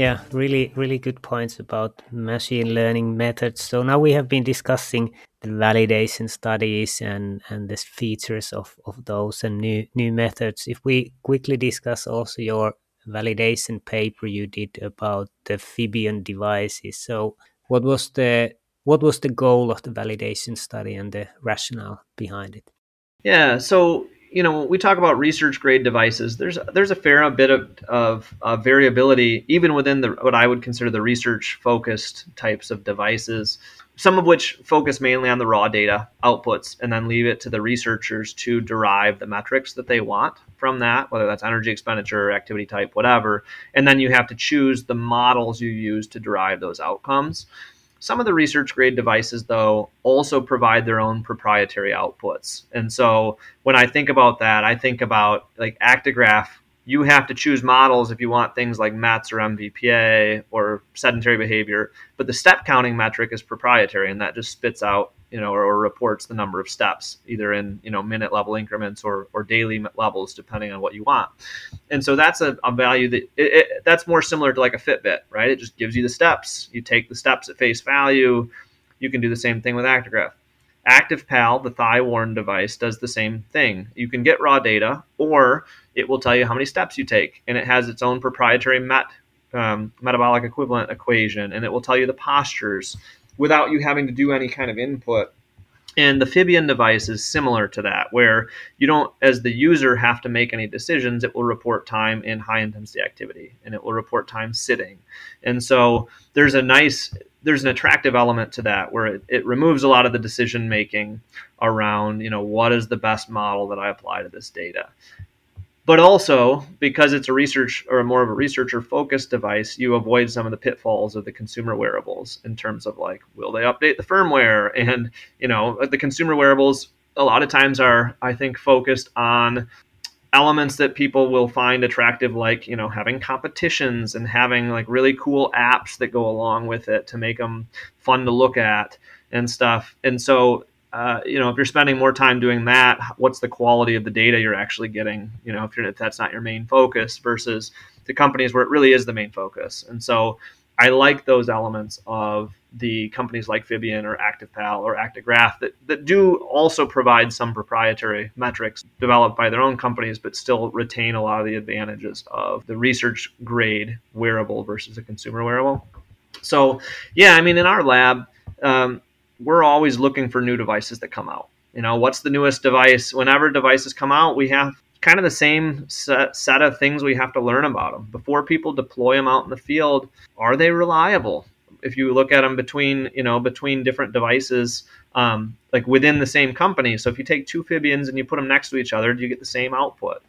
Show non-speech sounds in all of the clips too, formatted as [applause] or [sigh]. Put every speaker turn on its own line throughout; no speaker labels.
Yeah, really, really good points about machine learning methods. So now we have been discussing the validation studies and and the features of of those and new new methods. If we quickly discuss also your validation paper you did about the Fibion devices. So what was the what was the goal of the validation study and the rationale behind it?
Yeah, so you know, when we talk about research grade devices, there's there's a fair bit of, of, of variability even within the what I would consider the research focused types of devices. Some of which focus mainly on the raw data outputs and then leave it to the researchers to derive the metrics that they want from that, whether that's energy expenditure, activity type, whatever. And then you have to choose the models you use to derive those outcomes. Some of the research grade devices, though, also provide their own proprietary outputs. And so when I think about that, I think about like Actigraph. You have to choose models if you want things like METs or MVPA or sedentary behavior, but the step counting metric is proprietary, and that just spits out you know, or, or, reports the number of steps, either in you know minute level increments or or daily levels, depending on what you want. And so that's a, a value that it, it, that's more similar to like a Fitbit, right? It just gives you the steps. You take the steps at face value. You can do the same thing with Actigraph. ActivePal, the thigh worn device, does the same thing. You can get raw data, or it will tell you how many steps you take, and it has its own proprietary MET um, metabolic equivalent equation, and it will tell you the postures without you having to do any kind of input. And the Fibion device is similar to that, where you don't, as the user, have to make any decisions. It will report time in high intensity activity and it will report time sitting. And so there's a nice, there's an attractive element to that where it, it removes a lot of the decision making around, you know, what is the best model that I apply to this data but also because it's a research or more of a researcher focused device you avoid some of the pitfalls of the consumer wearables in terms of like will they update the firmware? [laughs] And you know the consumer wearables a lot of times are i think focused on elements that people will find attractive like you know having competitions and having like really cool apps that go along with it to make them fun to look at and stuff. And so uh, you know, if you're spending more time doing that, what's the quality of the data you're actually getting? You know, if, if that's not your main focus versus the companies where it really is the main focus. And so I like those elements of the companies like Fibion or ActivePal or Actigraph that, that do also provide some proprietary metrics developed by their own companies, but still retain a lot of the advantages of the research grade wearable versus a consumer wearable. So, yeah, I mean, in our lab, um, we're always looking for new devices that come out. You know, what's the newest device? Whenever devices come out, we have kind of the same set, set of things we have to learn about them before people deploy them out in the field. Are they reliable? If you look at them between, you know, between different devices, um, like within the same company. So if you take two Fibions and you put them next to each other, do you get the same output?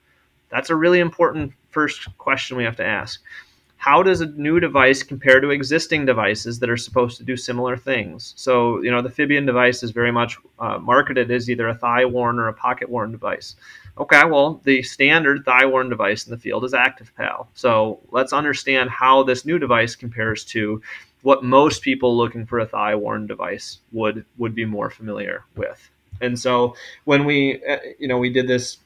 That's a really important first question we have to ask how does a new device compare to existing devices that are supposed to do similar things? So, you know, the Fibion device is very much uh, marketed as either a thigh worn or a pocket worn device. Okay, well, the standard thigh worn device in the field is ActivePal. So let's understand how this new device compares to what most people looking for a thigh worn device would would be more familiar with. And so when we, uh, you know, we did this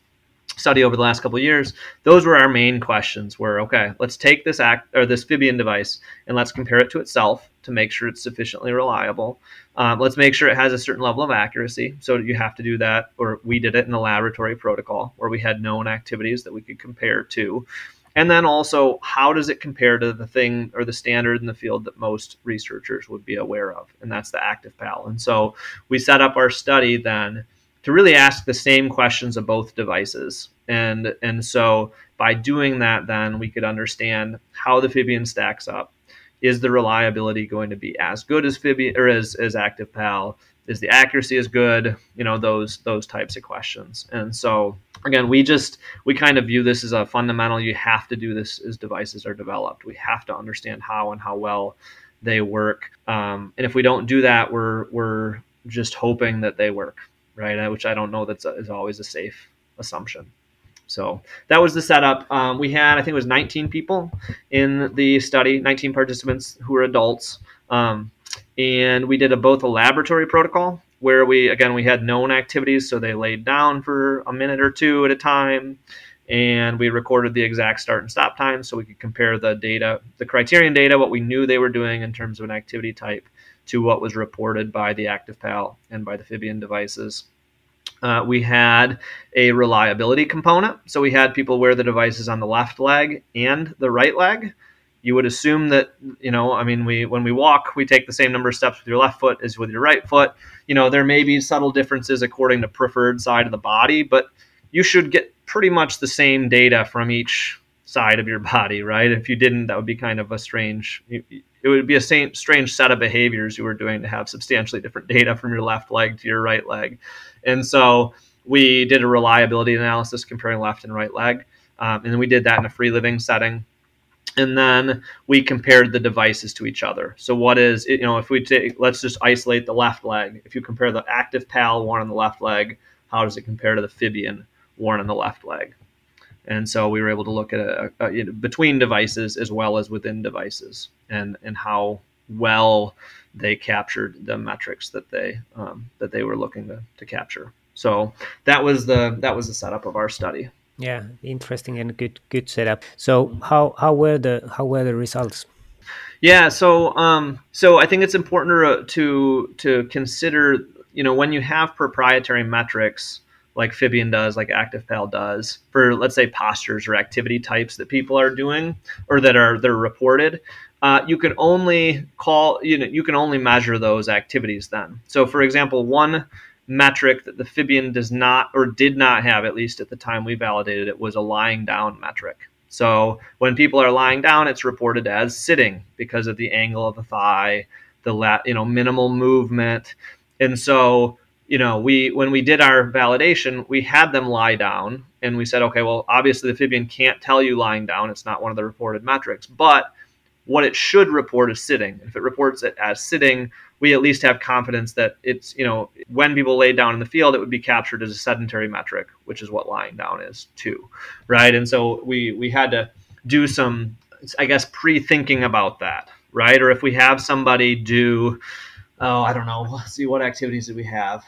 study over the last couple of years, those were our main questions. Were okay, let's take this act or this Fibion device and let's compare it to itself to make sure it's sufficiently reliable. Um, let's make sure it has a certain level of accuracy. So you have to do that, or we did it in a laboratory protocol where we had known activities that we could compare to. And then also, how does it compare to the thing or the standard in the field that most researchers would be aware of? And that's the ActivePal. And so we set up our study then to really ask the same questions of both devices. And and so by doing that, then we could understand how the Fibion stacks up. Is the reliability going to be as good as Fibion or as, as ActivePal? is the accuracy as good you know those those types of questions and so again we just we kind of view this as a fundamental you have to do this as devices are developed we have to understand how and how well they work um, and if we don't do that we're we're just hoping that they work right which i don't know that's is always a safe assumption so that was the setup. Um, we had, I think it was 19 people in the study, 19 participants who were adults. Um, and we did a, both a laboratory protocol where we, again, we had known activities. So they laid down for a minute or two at a time. And we recorded the exact start and stop time so we could compare the data, the criterion data, what we knew they were doing in terms of an activity type, to what was reported by the ActivePal and by the Fibion devices. Uh, we had a reliability component. So we had people wear the devices on the left leg and the right leg. You would assume that, you know, I mean, we when we walk, we take the same number of steps with your left foot as with your right foot. You know, there may be subtle differences according to preferred side of the body, but you should get pretty much the same data from each side of your body, right? If you didn't, that would be kind of a strange. It would be a strange set of behaviors you were doing to have substantially different data from your left leg to your right leg. And so we did a reliability analysis comparing left and right leg. Um, and we did that in a free living setting. And then we compared the devices to each other. So what is, you know, if we take, let's just isolate the left leg. If you compare the ActivePal worn on the left leg, how does it compare to the Fibion worn on the left leg? And so we were able to look at a, a, you know, between devices as well as within devices and, and how well they captured the metrics that they um, that they were looking to, to capture. So that was the that was the setup of our study.
Yeah, interesting and good good setup. So how how were the how were the results?
Yeah, so um, so I think it's important to to consider you know when you have proprietary metrics like Fibion does, like ActivePal does, for let's say postures or activity types that people are doing or that are they're reported uh, you can only call you know you can only measure those activities then. So, for example, one metric that the Fibion does not or did not have, at least at the time we validated it, was a lying down metric. So when people are lying down, it's reported as sitting because of the angle of the thigh, the lat, you know, minimal movement, and so you know we when we did our validation, we had them lie down, and we said, okay, well, obviously the Fibion can't tell you lying down; it's not one of the reported metrics, but what it should report is sitting. If it reports it as sitting, we at least have confidence that it's, you know, when people lay down in the field, it would be captured as a sedentary metric, which is what lying down is too, right? And so we we had to do some, I guess, pre-thinking about that, right? Or if we have somebody do, oh, I don't know, let's see what activities did we have.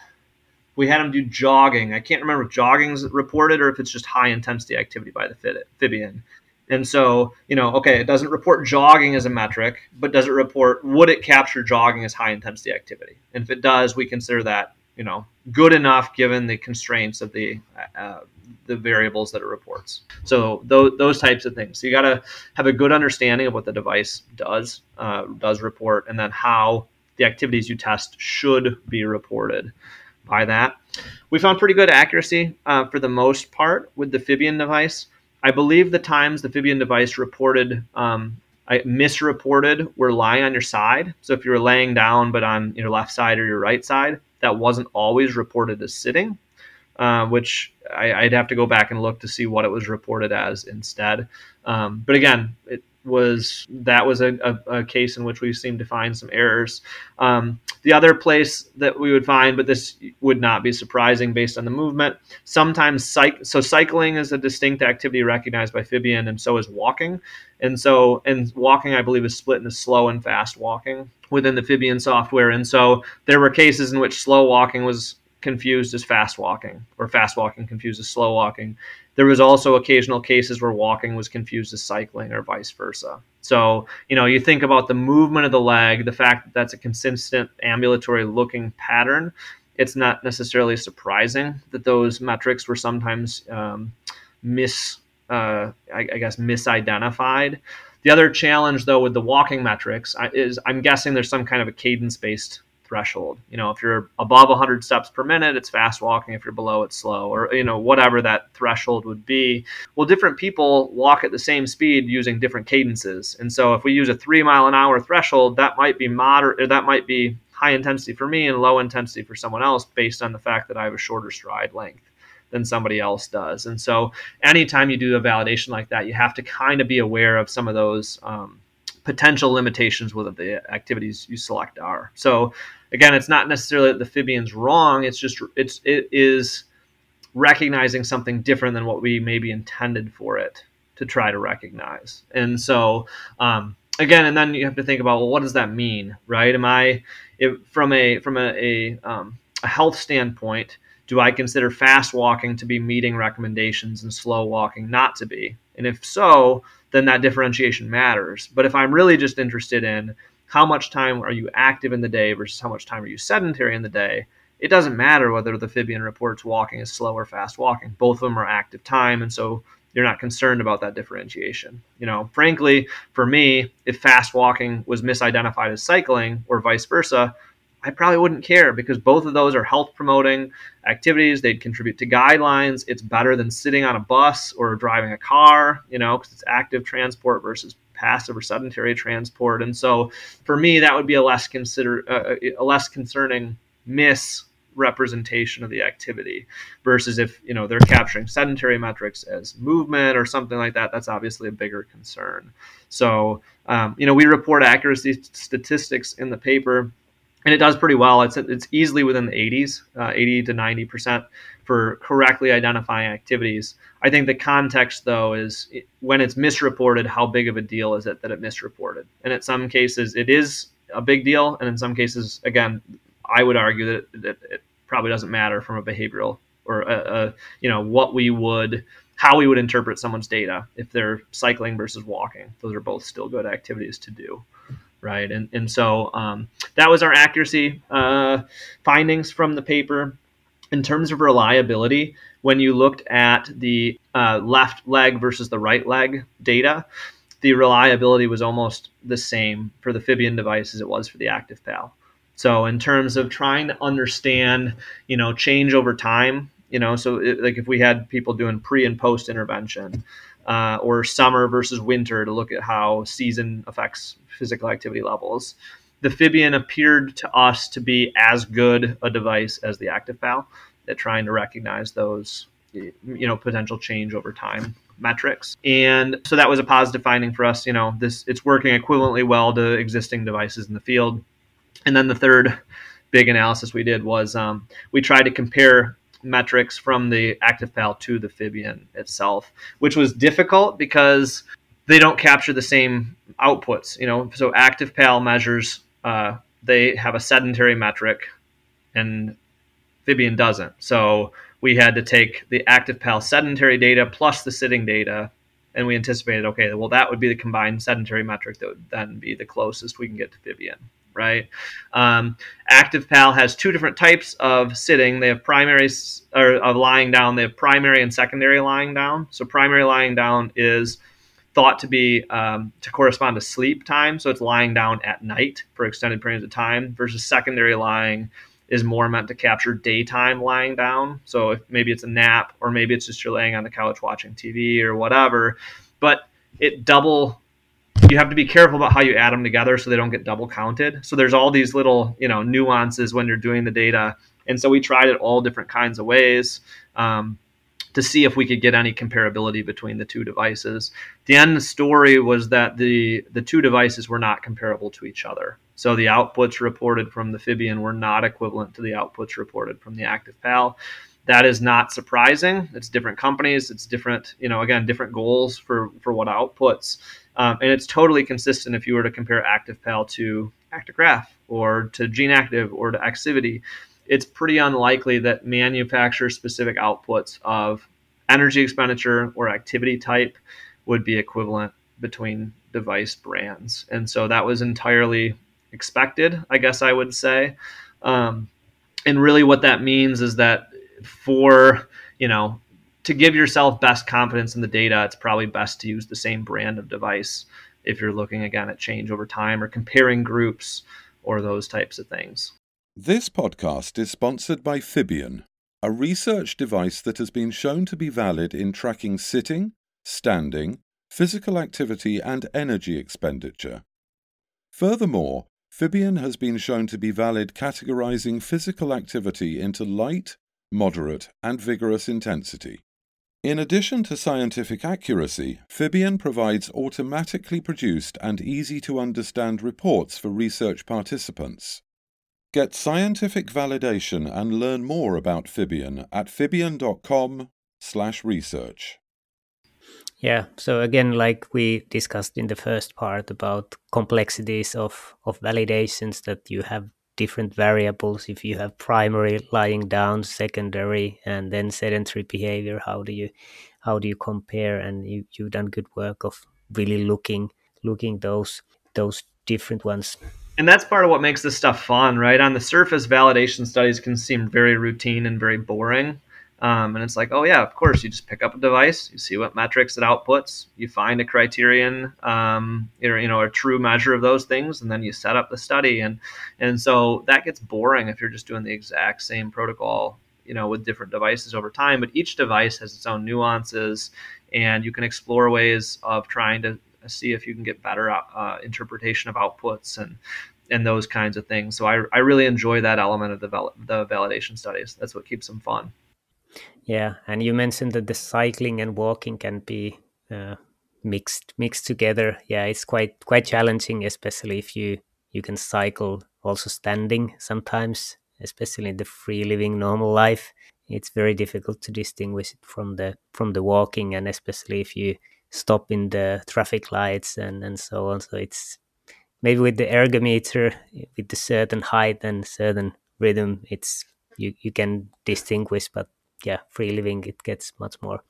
We had them do jogging. I can't remember if jogging is reported or if it's just high intensity activity by the Fibion. And so, you know, okay, it doesn't report jogging as a metric, but does it report would it capture jogging as high intensity activity? And if it does, we consider that, you know, good enough given the constraints of the uh, the variables that it reports. So those, those types of things. So you got to have a good understanding of what the device does uh, does report, and then how the activities you test should be reported by that. We found pretty good accuracy uh, for the most part with the Fibion device. I believe the times the Fibion device reported, um, I misreported were lying on your side. So if you were laying down but on your left side or your right side, that wasn't always reported as sitting, uh, which I, would have to go back and look to see what it was reported as instead. Um, but again, it, was that was a, a, a, case in which we seem to find some errors. Um, the other place that we would find, but this would not be surprising based on the movement, sometimes so cycling is a distinct activity recognized by Fibion, and so is walking. And so, and walking, I believe, is split into slow and fast walking within the Fibion software. And so, there were cases in which slow walking was confused as fast walking, or fast walking confused as slow walking. There was also occasional cases where walking was confused as cycling or vice versa. So, you know, you think about the movement of the leg, the fact that that's a consistent ambulatory looking pattern, it's not necessarily surprising that those metrics were sometimes um, mis, uh, I, I guess, misidentified. The other challenge, though, with the walking metrics is I'm guessing there's some kind of a cadence based threshold. You know, if you're above 100 steps per minute, it's fast walking. If you're below, it's slow, or you know, whatever that threshold would be. Well, different people walk at the same speed using different cadences, and so if we use a three mile an hour threshold, that might be moderate, that might be high intensity for me and low intensity for someone else based on the fact that I have a shorter stride length than somebody else does. And so, anytime you do a validation like that, you have to kind of be aware of some of those um, potential limitations with the activities you select are. So, again, it's not necessarily that the Fibion's wrong. It's just it's it is recognizing something different than what we maybe intended for it to try to recognize. And so, um, again, and then you have to think about well, what does that mean, right? Am I if, from a from a, a, um, a health standpoint? do I consider fast walking to be meeting recommendations and slow walking not to be? And if so, then that differentiation matters. But if I'm really just interested in how much time are you active in the day versus how much time are you sedentary in the day, it doesn't matter whether the Fibion reports walking is slow or fast walking. Both of them are active time, and so you're not concerned about that differentiation. You know, frankly, for me, if fast walking was misidentified as cycling or vice versa, I probably wouldn't care because both of those are health promoting activities. They'd contribute to guidelines. It's better than sitting on a bus or driving a car, you know, because it's active transport versus passive or sedentary transport. And so for me, that would be a less consider uh, a less concerning misrepresentation of the activity versus if you know they're capturing sedentary metrics as movement or something like that. That's obviously a bigger concern. So um, you know we report accuracy statistics in the paper and it does pretty well. It's it's easily within the 80s, uh, 80 to 90 percent for correctly identifying activities. I think the context though is when it's misreported, how big of a deal is it that it misreported? And in some cases, it is a big deal, and in some cases, again, I would argue that, that it probably doesn't matter from a behavioral or a, a, you know what we would how we would interpret someone's data if they're cycling versus walking. Those are both still good activities to do right? And and so um, that was our accuracy uh, findings from the paper. In terms of reliability, when you looked at the uh, left leg versus the right leg data, the reliability was almost the same for the Fibion device as it was for the ActivePal. So in terms of trying to understand, you know, change over time, you know, so it, like if we had people doing pre and post intervention, uh, or summer versus winter to look at how season affects physical activity levels. The Fibion appeared to us to be as good a device as the ActivePal at trying to recognize those, you know, potential change over time metrics. And so that was a positive finding for us. You know, this it's working equivalently well to existing devices in the field. And then the third big analysis we did was um, we tried to compare metrics from the ActivePal to the Fibion itself, which was difficult because they don't capture the same outputs. You know, so ActivePal measures uh, they have a sedentary metric, and Fibion doesn't. So we had to take the ActivePal sedentary data plus the sitting data, and we anticipated, okay, well that would be the combined sedentary metric that would then be the closest we can get to Fibion right? Um, ActivePal has two different types of sitting. They have primary or of lying down. They have primary and secondary lying down. So primary lying down is thought to be um, to correspond to sleep time. So it's lying down at night for extended periods of time versus secondary lying is more meant to capture daytime lying down. So if maybe it's a nap or maybe it's just you're laying on the couch watching TV or whatever, but it double you have to be careful about how you add them together so they don't get double counted. So there's all these little, you know, nuances when you're doing the data. And so we tried it all different kinds of ways um, to see if we could get any comparability between the two devices. The end story was that the the two devices were not comparable to each other. So the outputs reported from the Fibion were not equivalent to the outputs reported from the ActivePal. That is not surprising. It's different companies. It's different, you know, again, different goals for for what outputs. Um, and it's totally consistent if you were to compare ActivePal to Actigraph or to GeneActive or to Axivity. It's pretty unlikely that manufacturer specific outputs of energy expenditure or activity type would be equivalent between device brands. And so that was entirely expected, I guess I would say. Um, and really, what that means is that for you know to give yourself best confidence in the data, it's probably best to use the same brand of device if you're looking again at change over time or comparing groups or those types of things.
This podcast is sponsored by Fibion, a research device that has been shown to be valid in tracking sitting, standing, physical activity, and energy expenditure. Furthermore, Fibion has been shown to be valid categorizing physical activity into light, moderate, and vigorous intensity. In addition to scientific accuracy, Fibion provides automatically produced and easy to understand reports for research participants. Get scientific validation and learn more about Fibion at fibion.com/research.
Yeah, so again like we discussed in the first part about complexities of of validations that you have different variables. If you have primary lying down secondary and then sedentary behavior how do you how do you compare? And you, you've done good work of really looking looking those those different ones.
And that's part of what makes this stuff fun right? On the surface validation studies can seem very routine and very boring um, and it's like, oh yeah, of course, you just pick up a device, you see what metrics it outputs, you find a criterion, um, or, you know, a true measure of those things, and then you set up the study. And and so that gets boring if you're just doing the exact same protocol, you know, with different devices over time. But each device has its own nuances, and you can explore ways of trying to see if you can get better uh, interpretation of outputs and and those kinds of things. So I, I really enjoy that element of the, the validation studies. That's what keeps them fun.
Yeah, and you mentioned that the cycling and walking can be uh, mixed mixed together. Yeah, it's quite quite challenging, especially if you you can cycle also standing sometimes, especially in the free living normal life. It's very difficult to distinguish it from the from the walking, and especially if you stop in the traffic lights and and so on. So it's maybe with the ergometer with the certain height and certain rhythm, it's you you can distinguish, but yeah free living it gets much more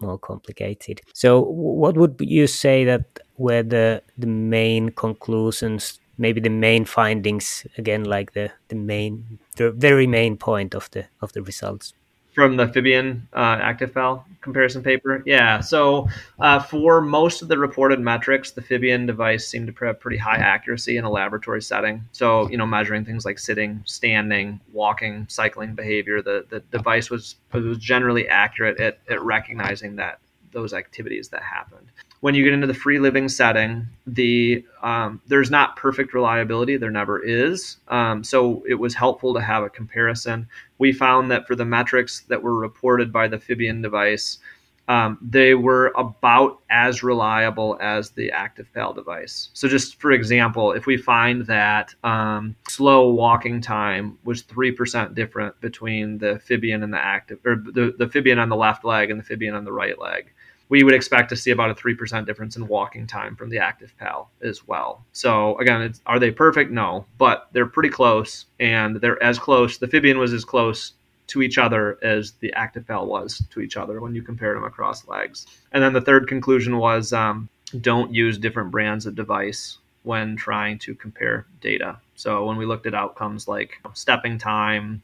more complicated. So what would you say that were the the main conclusions maybe the main findings again like the the main the very main point of the of the results
from the Fibion uh, ActivPal comparison paper. Yeah, so uh, for most of the reported metrics, the Fibion device seemed to have pretty high accuracy in a laboratory setting. So, you know, measuring things like sitting, standing, walking, cycling behavior, the, the device was was generally accurate at, at recognizing that those activities that happened when you get into the free living setting, the um, there's not perfect reliability. There never is. Um, so it was helpful to have a comparison. We found that for the metrics that were reported by the Fibion device, um, they were about as reliable as the ActivPal device. So, just for example, if we find that um, slow walking time was three percent different between the Fibion and the active, or the, the Fibion on the left leg and the Fibion on the right leg, we would expect to see about a 3% difference in walking time from the ActivPal as well. So again, are they perfect? No, but they're pretty close and they're as close. The Fibion was as close to each other as the ActivPal was to each other when you compared them across legs. And then the third conclusion was um, don't use different brands of device when trying to compare data. So when we looked at outcomes like stepping time,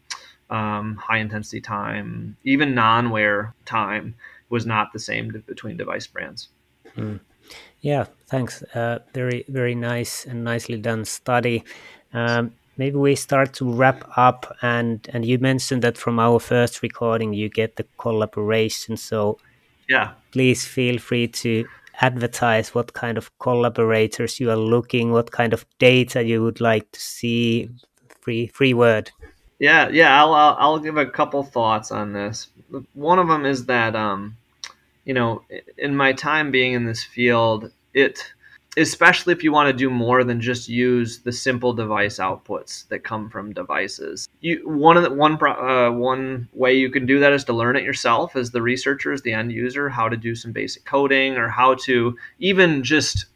um, high intensity time, even non wear time, was not the same between device brands.
Mm. Yeah, thanks. Uh, very, very nice and nicely done study. Um, maybe we start to wrap up, and and you mentioned that from our first recording, you get the collaboration. So,
yeah,
please feel free to advertise what kind of collaborators you are looking, what kind of data you would like to see. Free, free word.
Yeah, yeah. I'll I'll, I'll give a couple thoughts on this. One of them is that um, you know, in my time being in this field, it especially if you want to do more than just use the simple device outputs that come from devices. You one of the one uh, one way you can do that is to learn it yourself as the researcher, as the end user, how to do some basic coding or how to even just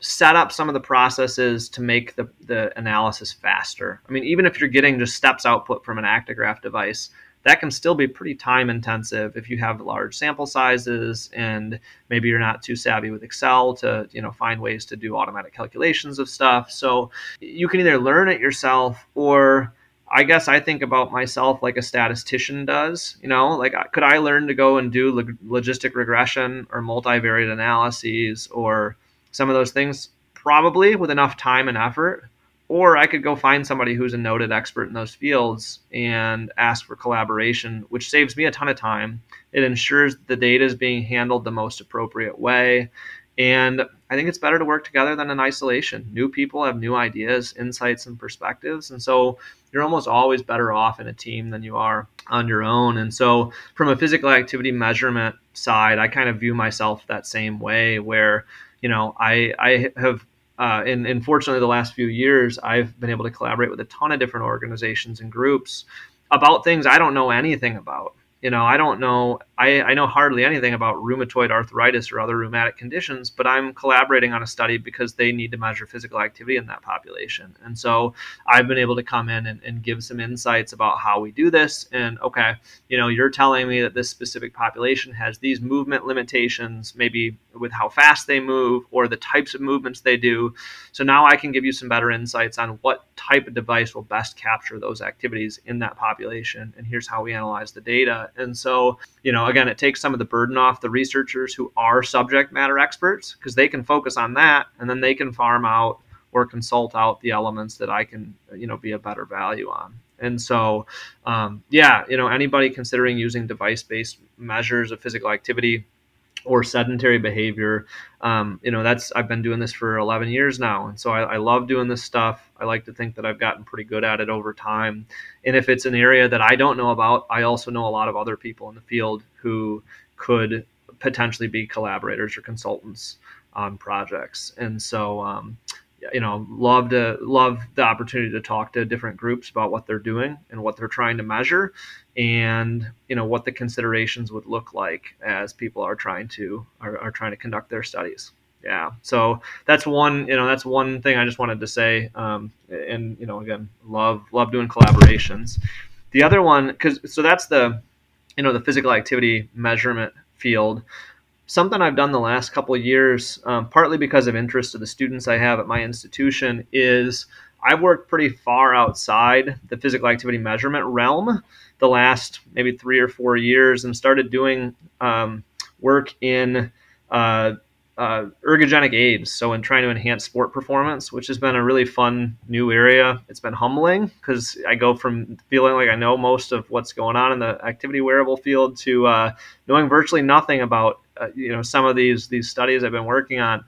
set up some of the processes to make the, the analysis faster. I mean, even if you're getting just steps output from an actigraph device, that can still be pretty time intensive if you have large sample sizes and maybe you're not too savvy with excel to you know find ways to do automatic calculations of stuff so you can either learn it yourself or I guess I think about myself like a statistician does. You know, like could I learn to go and do logistic regression or multivariate analyses or some of those things? Probably with enough time and effort or I could go find somebody who's a noted expert in those fields and ask for collaboration, which saves me a ton of time. It ensures the data is being handled the most appropriate way. And I think it's better to work together than in isolation. New people have new ideas, insights, and perspectives. And so you're almost always better off in a team than you are on your own. And so, from a physical activity measurement side, I kind of view myself that same way where, you know, I, I have uh, and, and fortunately, the last few years, I've been able to collaborate with a ton of different organizations and groups about things I don't know anything about. You know, I don't know, I, I know hardly anything about rheumatoid arthritis or other rheumatic conditions, but I'm collaborating on a study because they need to measure physical activity in that population. And so I've been able to come in and, and give some insights about how we do this. And okay, you know, you're telling me that this specific population has these movement limitations, maybe with how fast they move or the types of movements they do. So now I can give you some better insights on what type of device will best capture those activities in that population. And here's how we analyze the data and so, you know, again, it takes some of the burden off the researchers who are subject matter experts because they can focus on that and then they can farm out or consult out the elements that I can, you know, be a better value on. And so, um, yeah, you know, anybody considering using device based measures of physical activity or sedentary behavior. Um, you know, that's I've been doing this for 11 years now, and so I, I, love doing this stuff. I like to think that I've gotten pretty good at it over time. And if it's an area that I don't know about, I also know a lot of other people in the field who could potentially be collaborators or consultants on projects. And so, um, you know love to love the opportunity to talk to different groups about what they're doing and what they're trying to measure and you know what the considerations would look like as people are trying to are, are trying to conduct their studies. Yeah. So that's one you know that's one thing i just wanted to say um, and you know again love love doing collaborations. The other one because so that's the you know the physical activity measurement field something I've done the last couple years, um, partly because of interest of the students I have at my institution, is I've worked pretty far outside the physical activity measurement realm the last maybe three or four years and started doing um, work in uh, uh, ergogenic aids. So, in trying to enhance sport performance, which has been a really fun new area. It's been humbling because I go from feeling like I know most of what's going on in the activity wearable field to uh, knowing virtually nothing about uh, you know some of these these studies I've been working on.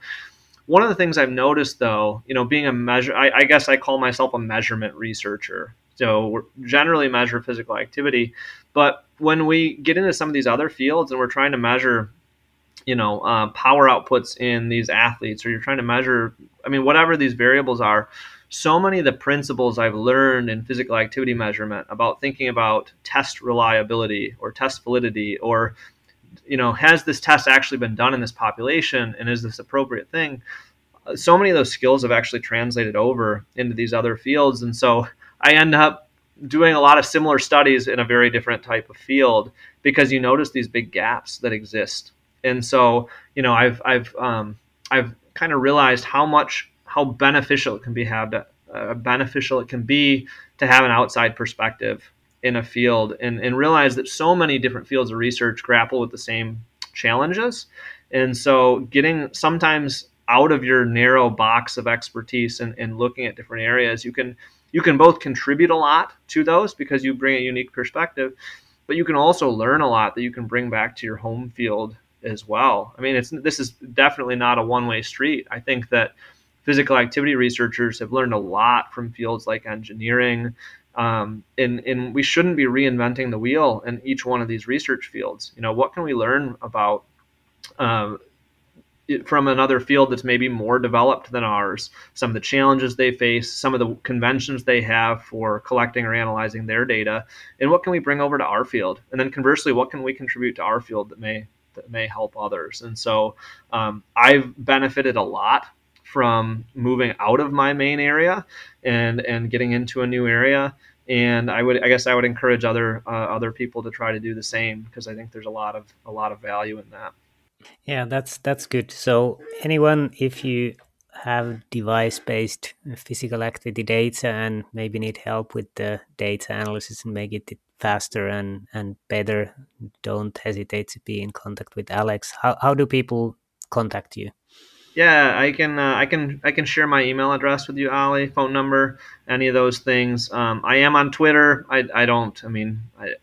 One of the things I've noticed, though, you know, being a measure, I, I guess I call myself a measurement researcher. So generally measure physical activity, but when we get into some of these other fields and we're trying to measure you know uh, power outputs in these athletes or you're trying to measure i mean whatever these variables are so many of the principles i've learned in physical activity measurement about thinking about test reliability or test validity or you know has this test actually been done in this population and is this appropriate thing? So many of those skills have actually translated over into these other fields and so i end up doing a lot of similar studies in a very different type of field because you notice these big gaps that exist and so you know I've I've um, I've kind of realized how much how beneficial it can be have to, uh, beneficial it can be to have an outside perspective in a field and, and realize that so many different fields of research grapple with the same challenges. And so getting sometimes out of your narrow box of expertise and, and looking at different areas you can you can both contribute a lot to those because you bring a unique perspective but you can also learn a lot that you can bring back to your home field as well. I mean, it's this is definitely not a one-way street. I think that physical activity researchers have learned a lot from fields like engineering, um, and and we shouldn't be reinventing the wheel in each one of these research fields. You know, what can we learn about? Um, from another field that's maybe more developed than ours, some of the challenges they face, some of the conventions they have for collecting or analyzing their data, and what can we bring over to our field? And then conversely, what can we contribute to our field that may that may help others. And so um, I've benefited a lot from moving out of my main area and and getting into a new area. And I would, I guess, I would encourage other uh, other people to try to do the same because I think there's a lot of a lot of value in that.
Yeah, that's that's good. So anyone, if you have device-based physical activity data and maybe need help with the data analysis and make it faster and and better, don't hesitate to be in contact with Alex. How how do people contact you?
Yeah, I can uh, I can I can share my email address with you, Ali, phone number, any of those things. Um, I am on Twitter. I, I don't. I mean, I,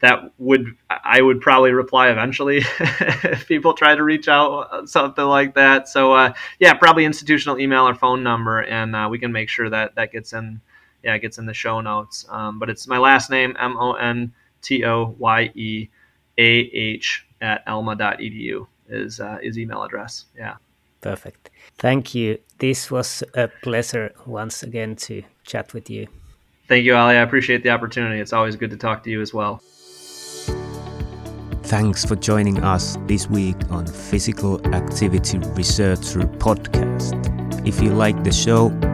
that would I would probably reply eventually [laughs] if people try to reach out something like that. So uh, yeah, probably institutional email or phone number, and uh, we can make sure that that gets in. Yeah, it gets in the show notes. Um, but it's my last name M O N T O Y E A H at alma.edu is uh, is email address. Yeah.
Perfect. Thank you. This was a pleasure once again to chat with you.
Thank you, Ali. I appreciate the opportunity. It's always good to talk to you as well.
Thanks for joining us this week on Physical Activity Researcher Podcast. If you like the show,